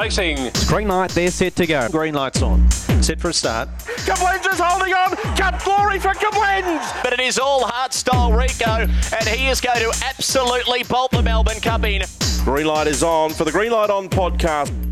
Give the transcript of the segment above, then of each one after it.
Racing. Green light, they're set to go. Green light's on. Set for a start. Kablins is holding on. Cut glory for Kablins. But it is all heart style Rico, and he is going to absolutely bolt the Melbourne Cup in. Green light is on for the Green Light On podcast.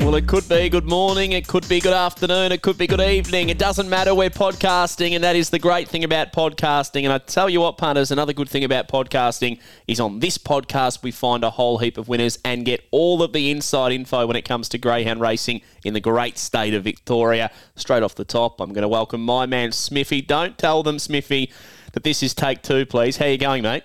Well, it could be good morning, it could be good afternoon, it could be good evening. It doesn't matter. We're podcasting, and that is the great thing about podcasting. And I tell you what, punters, another good thing about podcasting is on this podcast, we find a whole heap of winners and get all of the inside info when it comes to greyhound racing in the great state of Victoria. Straight off the top, I'm going to welcome my man, Smithy. Don't tell them, Smithy, that this is take two, please. How you going, mate?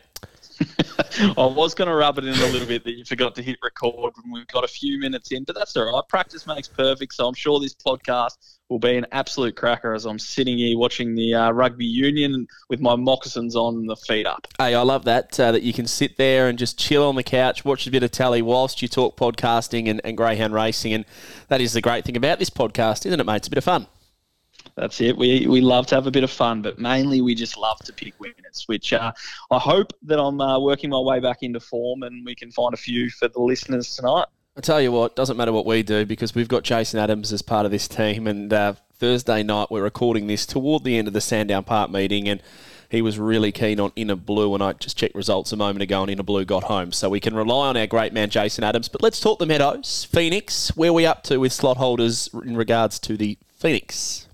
I was going to rub it in a little bit that you forgot to hit record when we've got a few minutes in, but that's all right. Practice makes perfect, so I'm sure this podcast will be an absolute cracker as I'm sitting here watching the uh, rugby union with my moccasins on the feet up. Hey, I love that, uh, that you can sit there and just chill on the couch, watch a bit of tally whilst you talk podcasting and, and greyhound racing. And that is the great thing about this podcast, isn't it, mate? It's a bit of fun. That's it. We, we love to have a bit of fun, but mainly we just love to pick winners, which uh, I hope that I'm uh, working my way back into form and we can find a few for the listeners tonight. I tell you what, doesn't matter what we do because we've got Jason Adams as part of this team. And uh, Thursday night, we're recording this toward the end of the Sandown Park meeting, and he was really keen on Inner Blue. And I just checked results a moment ago, and Inner Blue got home. So we can rely on our great man, Jason Adams. But let's talk the Meadows, Phoenix. Where are we up to with slot holders in regards to the Phoenix?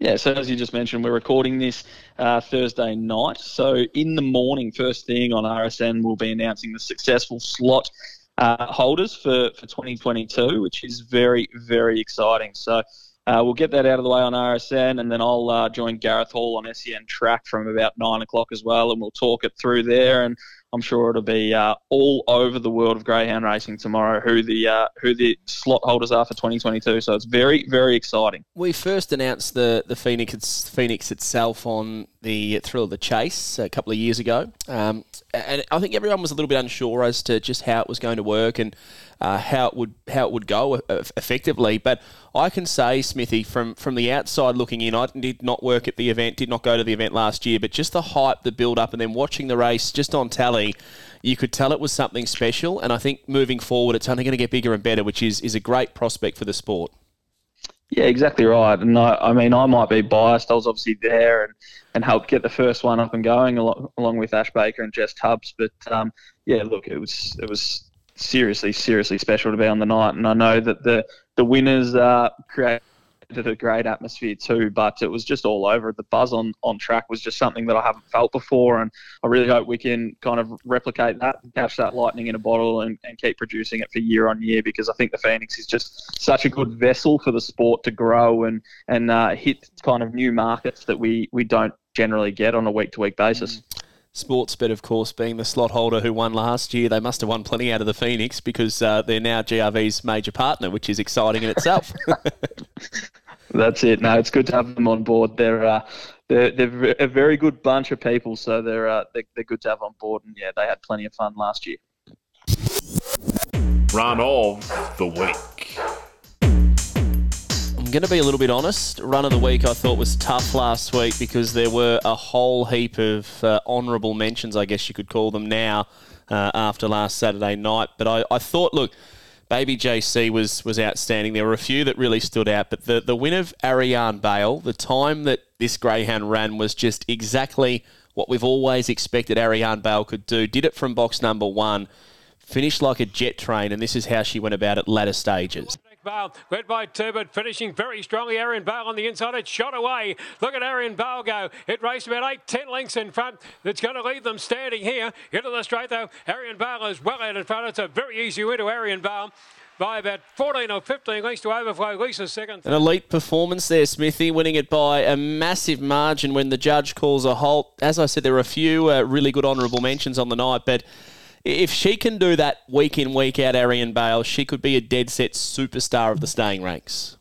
Yeah, so as you just mentioned, we're recording this uh, Thursday night. So in the morning, first thing on RSN, we'll be announcing the successful slot uh, holders for, for 2022, which is very, very exciting. So uh, we'll get that out of the way on RSN, and then I'll uh, join Gareth Hall on SEN Track from about nine o'clock as well, and we'll talk it through there. And I'm sure it'll be uh, all over the world of greyhound racing tomorrow. Who the uh, who the slot holders are for 2022. So it's very very exciting. We first announced the the Phoenix Phoenix itself on the Thrill of the Chase a couple of years ago, um, and I think everyone was a little bit unsure as to just how it was going to work and uh, how it would how it would go effectively. But I can say, Smithy, from from the outside looking in, I did not work at the event, did not go to the event last year, but just the hype, the build up, and then watching the race just on tally, you could tell it was something special. And I think moving forward, it's only going to get bigger and better, which is is a great prospect for the sport. Yeah, exactly right. And I, I mean, I might be biased. I was obviously there and, and helped get the first one up and going along, along with Ash Baker and Jess Tubbs. But um, yeah, look, it was it was seriously, seriously special to be on the night. And I know that the the winners uh, created a great atmosphere too. But it was just all over. The buzz on on track was just something that I haven't felt before, and I really hope we can kind of replicate that, catch that lightning in a bottle, and, and keep producing it for year on year. Because I think the Phoenix is just such a good vessel for the sport to grow and and uh, hit kind of new markets that we we don't generally get on a week to week basis. Sportsbet, of course, being the slot holder who won last year, they must have won plenty out of the Phoenix because uh, they're now GRV's major partner, which is exciting in itself. That's it. No, it's good to have them on board. They're uh, they're, they're a very good bunch of people, so they're, uh, they're they're good to have on board. And yeah, they had plenty of fun last year. Run of the week. I'm going to be a little bit honest. Run of the week I thought was tough last week because there were a whole heap of uh, honourable mentions, I guess you could call them now, uh, after last Saturday night. But I, I thought, look, Baby JC was was outstanding. There were a few that really stood out, but the, the win of Ariane Bale, the time that this greyhound ran was just exactly what we've always expected Ariane Bale could do. Did it from box number one, finished like a jet train, and this is how she went about it latter stages. Bale, led by Turbot, finishing very strongly. Arian Bale on the inside. It shot away. Look at Arian Bale go. It raced about eight, ten lengths in front. That's going to leave them standing here. Into the straight, though. Arian Bale is well out in front. It's a very easy win to Arian Bale by about 14 or 15 lengths to overflow. Lisa's second. An elite performance there, Smithy, winning it by a massive margin when the judge calls a halt. As I said, there were a few uh, really good honourable mentions on the night, but if she can do that week in, week out, Arian Bale, she could be a dead set superstar of the staying ranks.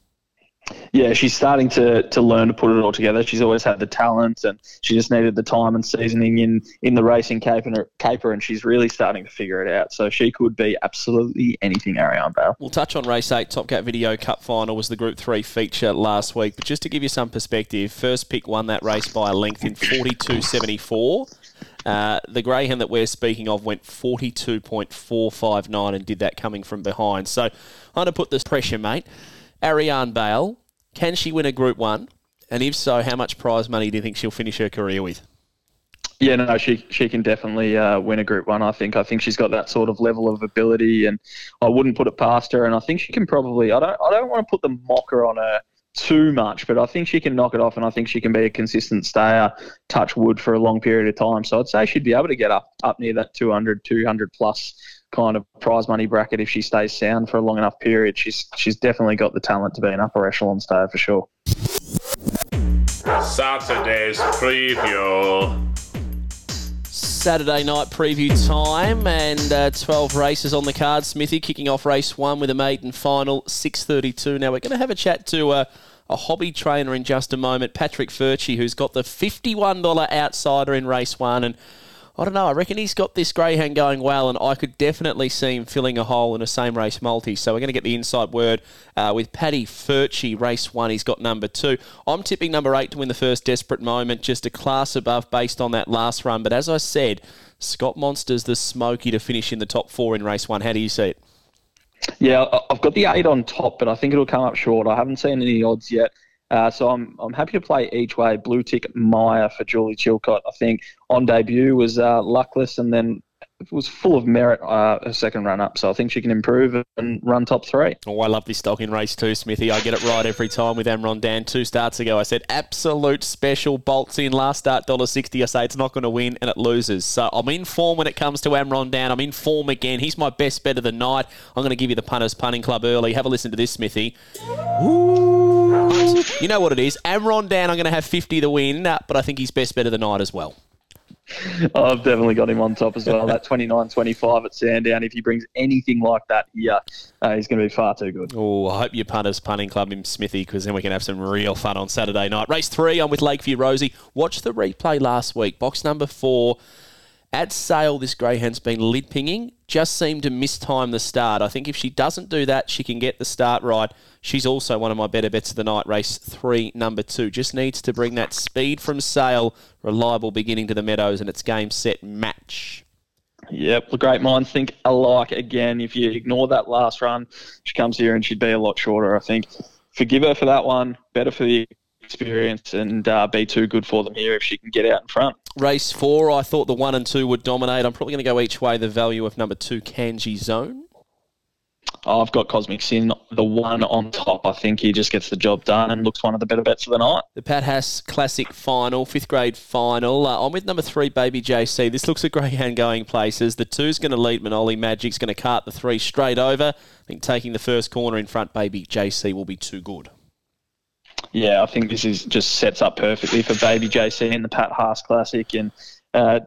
Yeah, she's starting to, to learn to put it all together. She's always had the talent, and she just needed the time and seasoning in, in the racing caper, caper, and she's really starting to figure it out. So she could be absolutely anything, Ariane Bale. We'll touch on race eight. Top Cat Video Cup final was the Group Three feature last week, but just to give you some perspective, first pick won that race by a length in forty two seventy four. Uh, the greyhound that we're speaking of went 42.459 and did that coming from behind. So I'm going to put this pressure, mate. Ariane Bale, can she win a Group 1? And if so, how much prize money do you think she'll finish her career with? Yeah, no, she she can definitely uh, win a Group One. I think. I think she's got that sort of level of ability, and I wouldn't put it past her. And I think she can probably. I don't. I don't want to put the mocker on her too much, but I think she can knock it off, and I think she can be a consistent stayer, touch wood for a long period of time. So I'd say she'd be able to get up up near that 200, 200 plus kind of prize money bracket if she stays sound for a long enough period. She's she's definitely got the talent to be an upper echelon stayer for sure. Saturday's preview. Saturday night preview time and uh, 12 races on the card. Smithy kicking off race one with a maiden final, 6.32. Now we're going to have a chat to uh, a hobby trainer in just a moment, Patrick Furci, who's got the $51 outsider in race one and I don't know. I reckon he's got this greyhound going well, and I could definitely see him filling a hole in a same race multi. So we're going to get the inside word uh, with Paddy Furci, race one. He's got number two. I'm tipping number eight to win the first desperate moment, just a class above based on that last run. But as I said, Scott Monster's the smoky to finish in the top four in race one. How do you see it? Yeah, I've got the eight on top, but I think it'll come up short. I haven't seen any odds yet. Uh, so I'm I'm happy to play each way. Blue tick Meyer for Julie Chilcott. I think on debut was uh, luckless and then it was full of merit uh, a second run up. So I think she can improve and run top three. Oh, I love this stock in race two, Smithy. I get it right every time with Amron Dan. Two starts ago, I said absolute special bolts in last start dollar sixty. I say it's not going to win and it loses. So I'm in form when it comes to Amron Dan. I'm in form again. He's my best bet of the night. I'm going to give you the punters punning club early. Have a listen to this, Smithy. Ooh. You know what it is. Amron Dan. I'm going to have fifty to win, but I think he's best bet of the night as well. I've definitely got him on top as well. That 29 25 at Sandown. If he brings anything like that here, uh, he's going to be far too good. Oh, I hope your punters punting club him Smithy because then we can have some real fun on Saturday night. Race three, I'm with Lakeview Rosie. Watch the replay last week. Box number four. At sale, this greyhound's been lid pinging. Just seemed to mistime the start. I think if she doesn't do that, she can get the start right. She's also one of my better bets of the night. Race three, number two. Just needs to bring that speed from sale, reliable beginning to the Meadows, and it's game, set, match. Yep, the great minds think alike again. If you ignore that last run, she comes here and she'd be a lot shorter, I think. Forgive her for that one. Better for the experience and uh, be too good for them here if she can get out in front. Race four, I thought the one and two would dominate. I'm probably going to go each way. The value of number two, Kanji Zone. Oh, I've got Cosmic Sin, the one on top. I think he just gets the job done and looks one of the better bets of the night. The Pat Haas Classic Final, fifth grade final. Uh, I'm with number three, Baby JC. This looks a greyhound going places. The two's going to lead Manoli. Magic's going to cart the three straight over. I think taking the first corner in front, Baby JC will be too good. Yeah, I think this is just sets up perfectly for Baby JC in the Pat Haas Classic, and uh,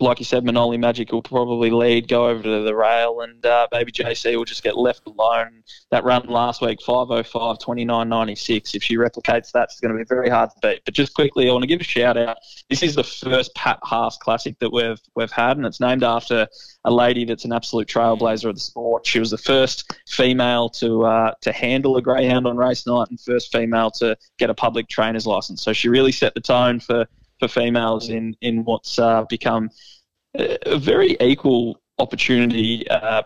like you said, Manoli Magic will probably lead, go over to the rail, and uh, Baby JC will just get left alone. That run last week, 505, 29.96. If she replicates that, it's going to be very hard to beat. But just quickly, I want to give a shout out. This is the first Pat Haas Classic that we've we've had, and it's named after a lady that's an absolute trailblazer of the sport. She was the first female to uh, to handle a greyhound on race night, and first female to get a public trainer's license. So she really set the tone for for females in in what's uh, become a very equal opportunity uh,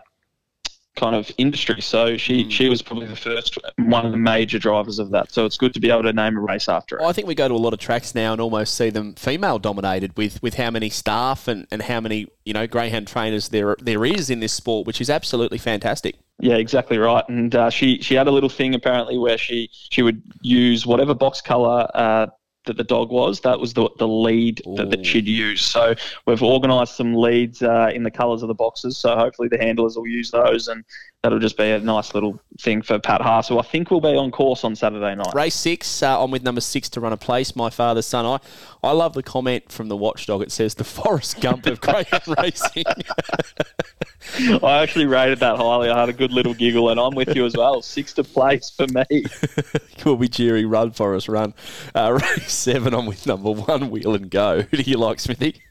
kind of industry. So she she was probably the first one of the major drivers of that. So it's good to be able to name a race after her. I think we go to a lot of tracks now and almost see them female dominated with, with how many staff and, and how many you know greyhound trainers there there is in this sport, which is absolutely fantastic. Yeah, exactly right. And uh, she she had a little thing apparently where she she would use whatever box color. Uh, that the dog was. That was the, the lead that, that she'd use. So we've organised some leads uh, in the colours of the boxes. So hopefully the handlers will use those, and that'll just be a nice little thing for Pat Haas, who I think will be on course on Saturday night. Race six, uh, I'm with number six to run a place. My father's son. I, I love the comment from the watchdog. It says the Forrest Gump of greyhound racing. I actually rated that highly. I had a good little giggle, and I'm with you as well. Six to place for me. will be cheering. Run, Forrest, run. Uh, race seven, I'm with number one, Wheel and Go. Who do you like, Smithy?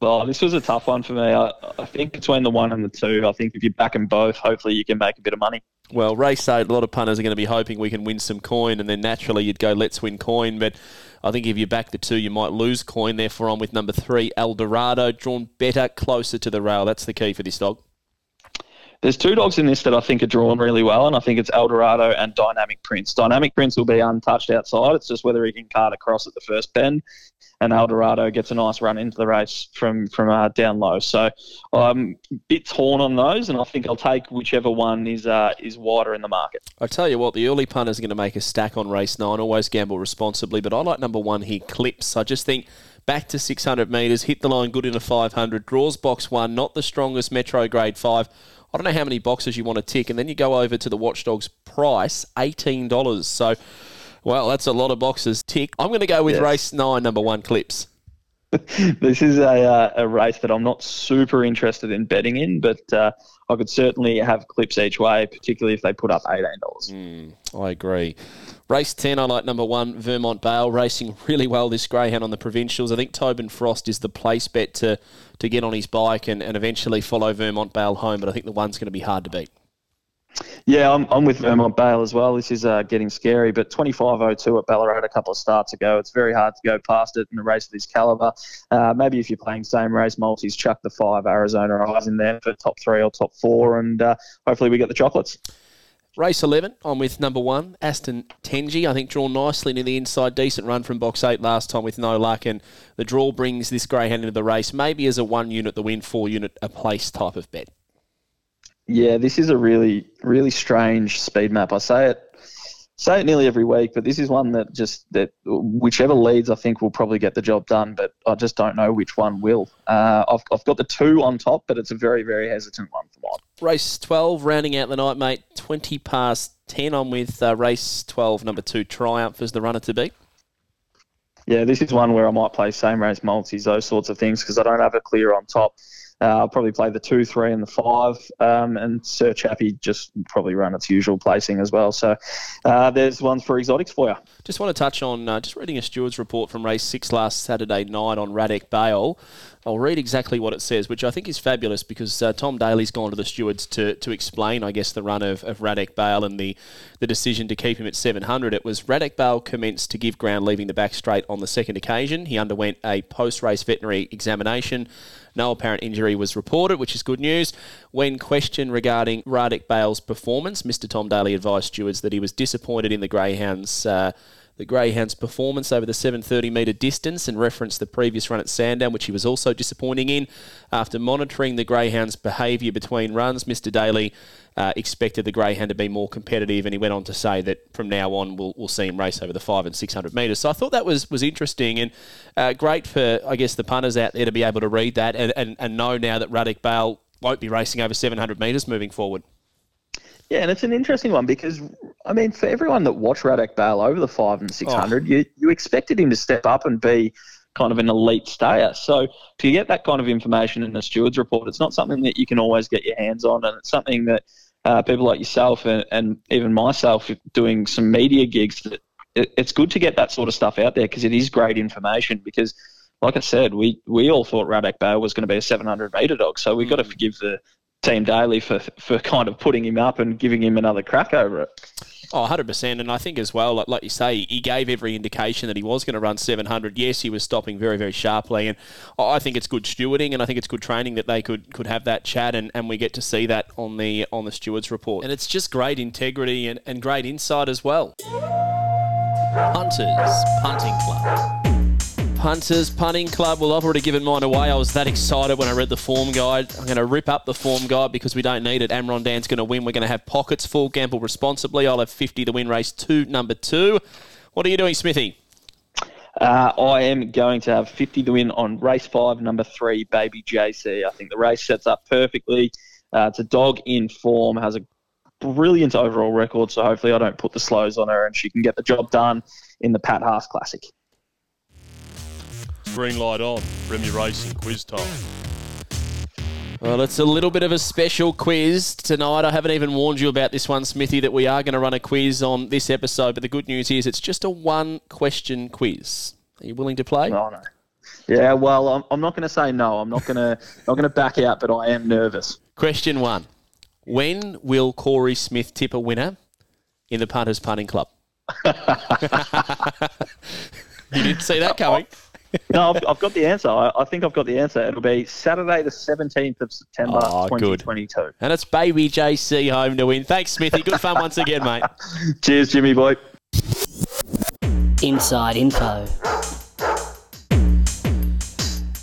Well, this was a tough one for me. I, I think between the one and the two, I think if you back them both, hopefully you can make a bit of money. Well, race eight, a lot of punters are going to be hoping we can win some coin, and then naturally you'd go, let's win coin. But I think if you back the two, you might lose coin. Therefore, I'm with number three, El Dorado, drawn better, closer to the rail. That's the key for this dog. There's two dogs in this that I think are drawn really well, and I think it's El Dorado and Dynamic Prince. Dynamic Prince will be untouched outside. It's just whether he can cart across at the first bend, and Eldorado gets a nice run into the race from from uh, down low. So I'm a bit torn on those, and I think I'll take whichever one is uh, is wider in the market. I tell you what, the early punters are going to make a stack on race nine. Always gamble responsibly, but I like number one here, Clips. I just think back to 600 metres, hit the line good in a 500, draws box one, not the strongest Metro Grade 5. I don't know how many boxes you want to tick, and then you go over to the Watchdogs price, $18. So, well, that's a lot of boxes tick. I'm going to go with Yes. race nine, number one, Clips. this is a, uh, a race that I'm not super interested in betting in, but uh, I could certainly have clips each way, particularly if they put up $18. I agree. Race 10, I like number one, Vermont Bale, racing really well this greyhound on the provincials. I think Tobin Frost is the place bet to, to get on his bike and, and eventually follow Vermont Bale home, but I think the one's going to be hard to beat. Yeah, I'm, I'm with Vermont Bale as well. This is uh, getting scary, but 25.02 at Ballarat a couple of starts ago. It's very hard to go past it in a race of this calibre. Uh, maybe if you're playing same race multis, chuck the five Arizona Eyes in there for top three or top four, and uh, hopefully we get the chocolates. Race 11, I'm with number one, Aston Tenji. I think drawn nicely near the inside. Decent run from box eight last time with no luck. And the draw brings this greyhound into the race, maybe as a one unit, the win, four unit, a place type of bet. Yeah, this is a really, really strange speed map. I say it, say it nearly every week, but this is one that just that whichever leads, I think will probably get the job done. But I just don't know which one will. Uh, I've, I've got the two on top, but it's a very, very hesitant one for mine. Race 12, rounding out the night, mate. 20 past 10. I'm with uh, race 12, number two, Triumph as the runner to beat. Yeah, this is one where I might play same race multis, those sorts of things, because I don't have a clear on top. Uh, I'll probably play the two, three, and the five, um, and Sir Chappie just probably run its usual placing as well. So uh, there's ones for exotics for you. Just want to touch on uh, just reading a steward's report from race six last Saturday night on Radek Bale. I'll read exactly what it says, which I think is fabulous because uh, Tom Daly's gone to the stewards to, to explain, I guess, the run of, of Radek Bale and the, the decision to keep him at 700. It was Radek Bale commenced to give ground leaving the back straight on the second occasion. He underwent a post race veterinary examination. No apparent injury was reported, which is good news. When questioned regarding Radek Bale's performance, Mr. Tom Daly advised stewards that he was disappointed in the Greyhounds. Uh, the Greyhounds' performance over the 730 metre distance and referenced the previous run at Sandown, which he was also disappointing in. After monitoring the Greyhounds' behaviour between runs, Mr. Daly uh, expected the Greyhound to be more competitive, and he went on to say that from now on we'll, we'll see him race over the five and 600 metres. So I thought that was was interesting and uh, great for I guess the punters out there to be able to read that and, and, and know now that Radek Bale won't be racing over 700 metres moving forward. Yeah, and it's an interesting one because I mean, for everyone that watched Radek Bale over the five and six hundred, you you expected him to step up and be kind of an elite stayer. So to get that kind of information in the stewards report, it's not something that you can always get your hands on, and it's something that uh, people like yourself and, and even myself doing some media gigs that it, it's good to get that sort of stuff out there because it is great information because. Like I said, we, we all thought Radek Bale was going to be a 700 metre dog, so we've got to forgive the Team Daly for for kind of putting him up and giving him another crack over it. Oh, 100%. And I think as well, like, like you say, he gave every indication that he was going to run 700. Yes, he was stopping very, very sharply. And I think it's good stewarding and I think it's good training that they could, could have that chat and, and we get to see that on the on the stewards report. And it's just great integrity and, and great insight as well. Hunters Punting Club. Punters Punting Club. Well, I've already given mine away. I was that excited when I read the form guide. I'm going to rip up the form guide because we don't need it. Amron Dan's going to win. We're going to have pockets full. Gamble responsibly. I'll have 50 to win race two, number two. What are you doing, Smithy? Uh, I am going to have 50 to win on race five, number three, Baby JC. I think the race sets up perfectly. Uh, it's a dog in form, has a brilliant overall record, so hopefully I don't put the slows on her and she can get the job done in the Pat Haas Classic. Green light on. Remy Racing quiz time. Well, it's a little bit of a special quiz tonight. I haven't even warned you about this one, Smithy, that we are going to run a quiz on this episode. But the good news is it's just a one question quiz. Are you willing to play? Oh, no. Yeah, well, I'm, I'm not going to say no. I'm not going to not going to back out, but I am nervous. Question one. When will Corey Smith tip a winner in the Punters Punting Club? you didn't see that coming. Oh, no, I've, I've got the answer. I, I think I've got the answer. It'll be Saturday, the 17th of September, Oh, good. 2022. And it's baby JC home to win. Thanks, Smithy. Good fun once again, mate. Cheers, Jimmy boy. Inside Info.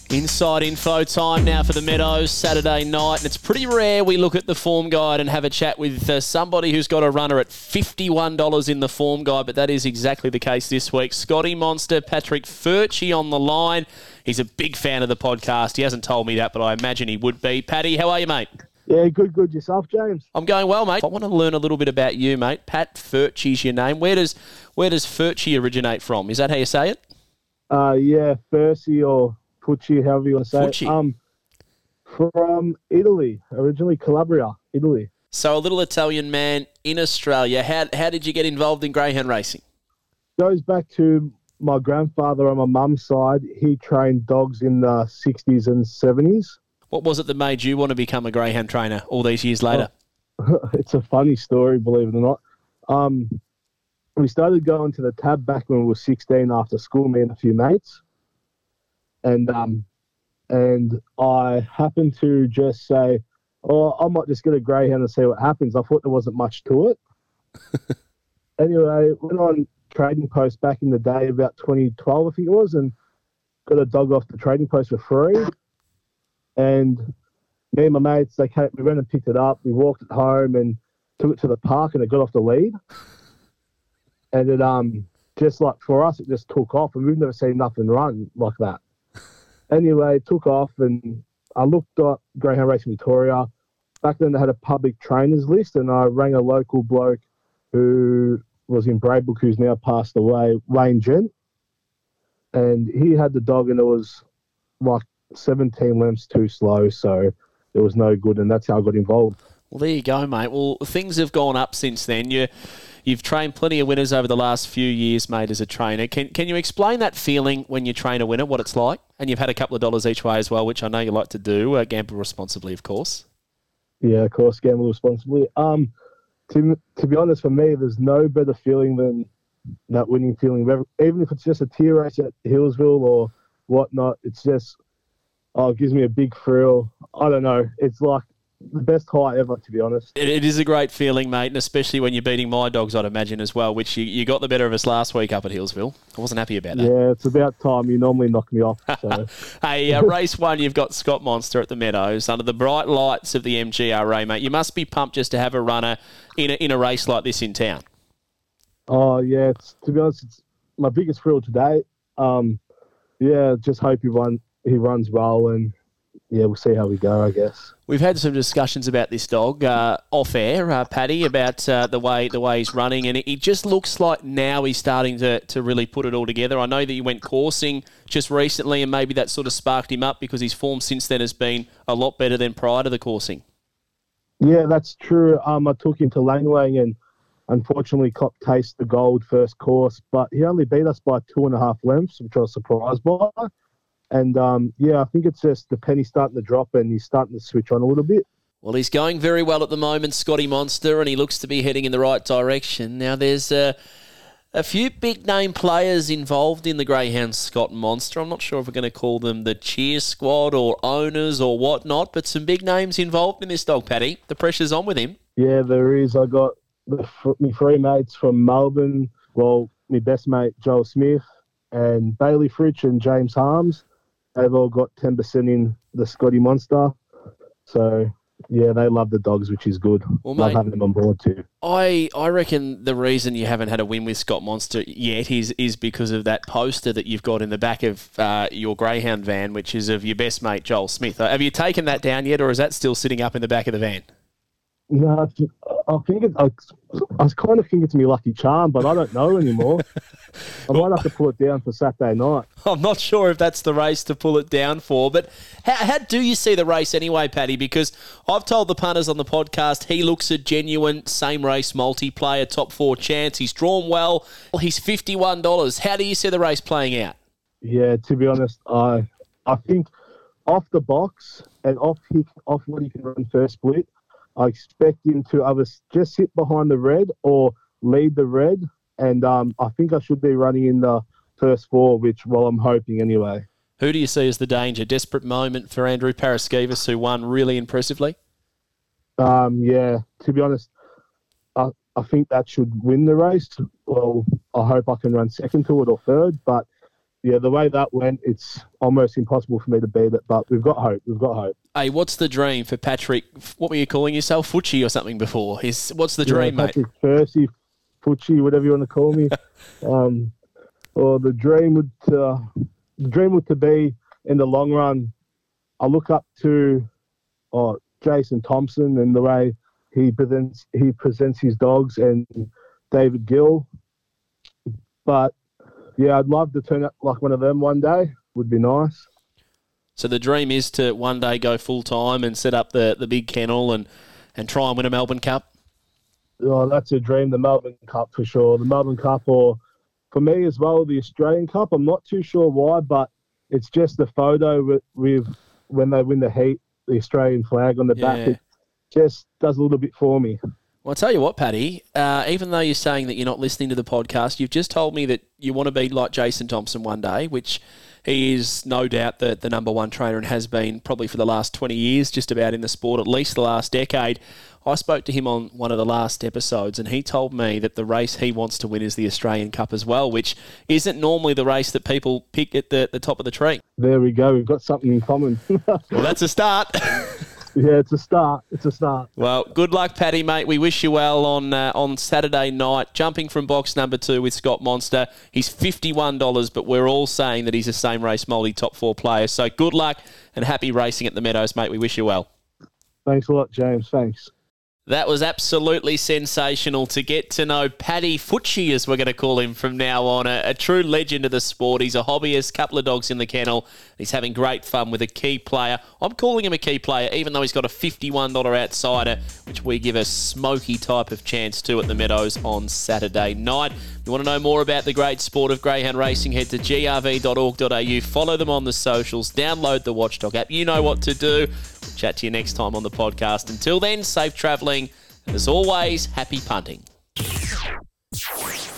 Inside info time now for the Meadows Saturday night, and it's pretty rare we look at the form guide and have a chat with uh, somebody who's got a runner at fifty-one dollars in the form guide, but that is exactly the case this week. Scotty Monster, Patrick Furci on the line. He's a big fan of the podcast. He hasn't told me that, but I imagine he would be. Paddy, how are you, mate? Yeah, good, good. Yourself, James? I'm going well, mate. I want to learn a little bit about you, mate. Pat Furci's your name. Where does where does Furci originate from? Is that how you say it? Uh, yeah, Percy or Pucci, however you want to say Fucci. it. Um, from Italy, originally Calabria, Italy. So a little Italian man in Australia. How how did you get involved in greyhound racing? Goes back to my grandfather on my mum's side. He trained dogs in the 60s and 70s. What was it that made you want to become a greyhound trainer all these years later? it's a funny story, believe it or not. Um, we started going to the tab back when we were 16 after school, me and a few mates. And um, and I happened to just say, oh, I might just get a greyhound and see what happens. I thought there wasn't much to it. anyway, went on trading post back in the day, about 2012, I think it was, and got a dog off the trading post for free. And me and my mates, they came, we went and picked it up. We walked it home and took it to the park, and it got off the lead. And it um just like for us, it just took off, and we've never seen nothing run like that. Anyway, took off, and I looked up Greyhound Racing Victoria. Back then, they had a public trainers list, and I rang a local bloke who was in Braybrook, who's now passed away, Wayne Gent. And he had the dog, and it was like 17 lengths too slow, so it was no good, and that's how I got involved. Well, there you go, mate. Well, things have gone up since then. You, you've trained plenty of winners over the last few years, mate, as a trainer. Can, can you explain that feeling when you train a winner, what it's like? And you've had a couple of dollars each way as well, which I know you like to do. Uh, gamble responsibly, of course. Yeah, of course, gamble responsibly. Um, to to be honest, for me, there's no better feeling than that winning feeling. Even if it's just a tier race at Healesville or whatnot, it's just oh, it gives me a big thrill. I don't know. It's like the best high ever, to be honest. It, it is a great feeling, mate, and especially when you're beating my dogs, I'd imagine as well, which you, you got the better of us last week up at Healesville. I wasn't happy about that. Yeah, it's about time. You normally knock me off. So Hey, uh, race one, you've got Scott Monster at the Meadows under the bright lights of the MGRA, mate. You must be pumped just to have a runner in a, in a race like this in town. Oh yeah, it's to be honest, it's my biggest thrill today. Um, yeah, just hope he run he runs well, and yeah, we'll see how we go. I guess. We've had some discussions about this dog uh, off air, uh, Paddy, about uh, the way the way he's running, and it, just looks like now he's starting to, to really put it all together. I know that you went coursing just recently, and maybe that sort of sparked him up because his form since then has been a lot better than prior to the coursing. Yeah, that's true. Um, I took him to Lang Lang and unfortunately Cop Taste the gold first course, but he only beat us by two and a half lengths, which I was surprised by. And um, yeah, I think it's just the penny's starting to drop and he's starting to switch on a little bit. Well, he's going very well at the moment, Scotty Monster, and he looks to be heading in the right direction. Now, there's uh, a few big name players involved in the Greyhound Scott Monster. I'm not sure if we're going to call them the cheer squad or owners or whatnot, but some big names involved in this dog, Paddy. The pressure's on with him. Yeah, there is. I got the, my three mates from Melbourne. Well, my best mate Joel Smith and Bailey Fritch and James Harms. They've all got ten percent in the Scotty Monster. So yeah, they love the dogs, which is good. Well, love mate- having them on board too. I I reckon the reason you haven't had a win with Scott Monster yet is is because of that poster that you've got in the back of uh, your Greyhound van, which is of your best mate Joel Smith. Uh, Have you taken that down yet, or is that still sitting up in the back of the van? No, I- I think it, I, I kind of think it's my lucky charm, but I don't know anymore. I might have to pull it down for Saturday night. I'm not sure if that's the race to pull it down for, but how, how do you see the race anyway, Paddy? Because I've told the punters on the podcast he looks a genuine same race multiplayer top four chance. He's drawn well. He's fifty-one dollars. How do you see the race playing out? Yeah, to be honest, I I think off the box and off he, off what he can run first split, I expect him to either just sit behind the red or lead the red. And um, I think I should be running in the first four, which, well, I'm hoping anyway. Who do you see as the danger? Desperate moment for Andrew Paraskevas, who won really impressively. Um, yeah, to be honest, I, I think that should win the race. Well, I hope I can run second to it or third, but yeah, the way that went, it's almost impossible for me to beat it. But we've got hope. We've got hope. Hey, what's the dream for Patrick? What were you calling yourself, Footchy or something before? Is what's the dream, yeah, mate? Patrick Percy, Fucci, whatever you want to call me. um, or the dream would uh, the dream would to be in the long run. I look up to oh, Jason Thompson and the way he presents he presents his dogs and David Gill. But yeah, I'd love to turn up like one of them one day. Would be nice. So the dream is to one day go full time and set up the, the big kennel and, and try and win a Melbourne Cup. Oh, that's a dream. The Melbourne Cup for sure. The Melbourne Cup, or for me as well, the Australian Cup. I'm not too sure why, but it's just the photo with, with when they win the heat, the Australian flag on the Yeah. back. It just does a little bit for me. Well, I'll tell you what, Paddy, uh, even though you're saying that you're not listening to the podcast, you've just told me that you want to be like Jason Thompson one day, which he is no doubt the, the number one trainer and has been probably for the last 20 years, just about in the sport, at least the last decade. I spoke to him on one of the last episodes, and he told me that the race he wants to win is the Australian Cup as well, which isn't normally the race that people pick at the, the top of the tree. There we go. We've got something in common. Well, that's a start. yeah, it's a start. It's a start. Well, good luck, Paddy, mate. We wish you well on uh, on Saturday night. Jumping from box number two with Scott Monster. He's fifty one dollars, but we're all saying that he's the same race multi top four player. So good luck and happy racing at the Meadows, mate. We wish you well. Thanks a lot, James. Thanks. That was absolutely sensational to get to know Paddy Footchy, as we're going to call him from now on. A, a true legend of the sport. He's a hobbyist, couple of dogs in the kennel. He's having great fun with a key player. I'm calling him a key player, even though he's got a $51 outsider, which we give a smoky type of chance to at the Meadows on Saturday night. If you want to know more about the great sport of greyhound racing, head to grv.org.au. Follow them on the socials. Download the Watchdog app. You know what to do. Chat to you next time on the podcast. Until then, safe travelling. And as always, happy punting.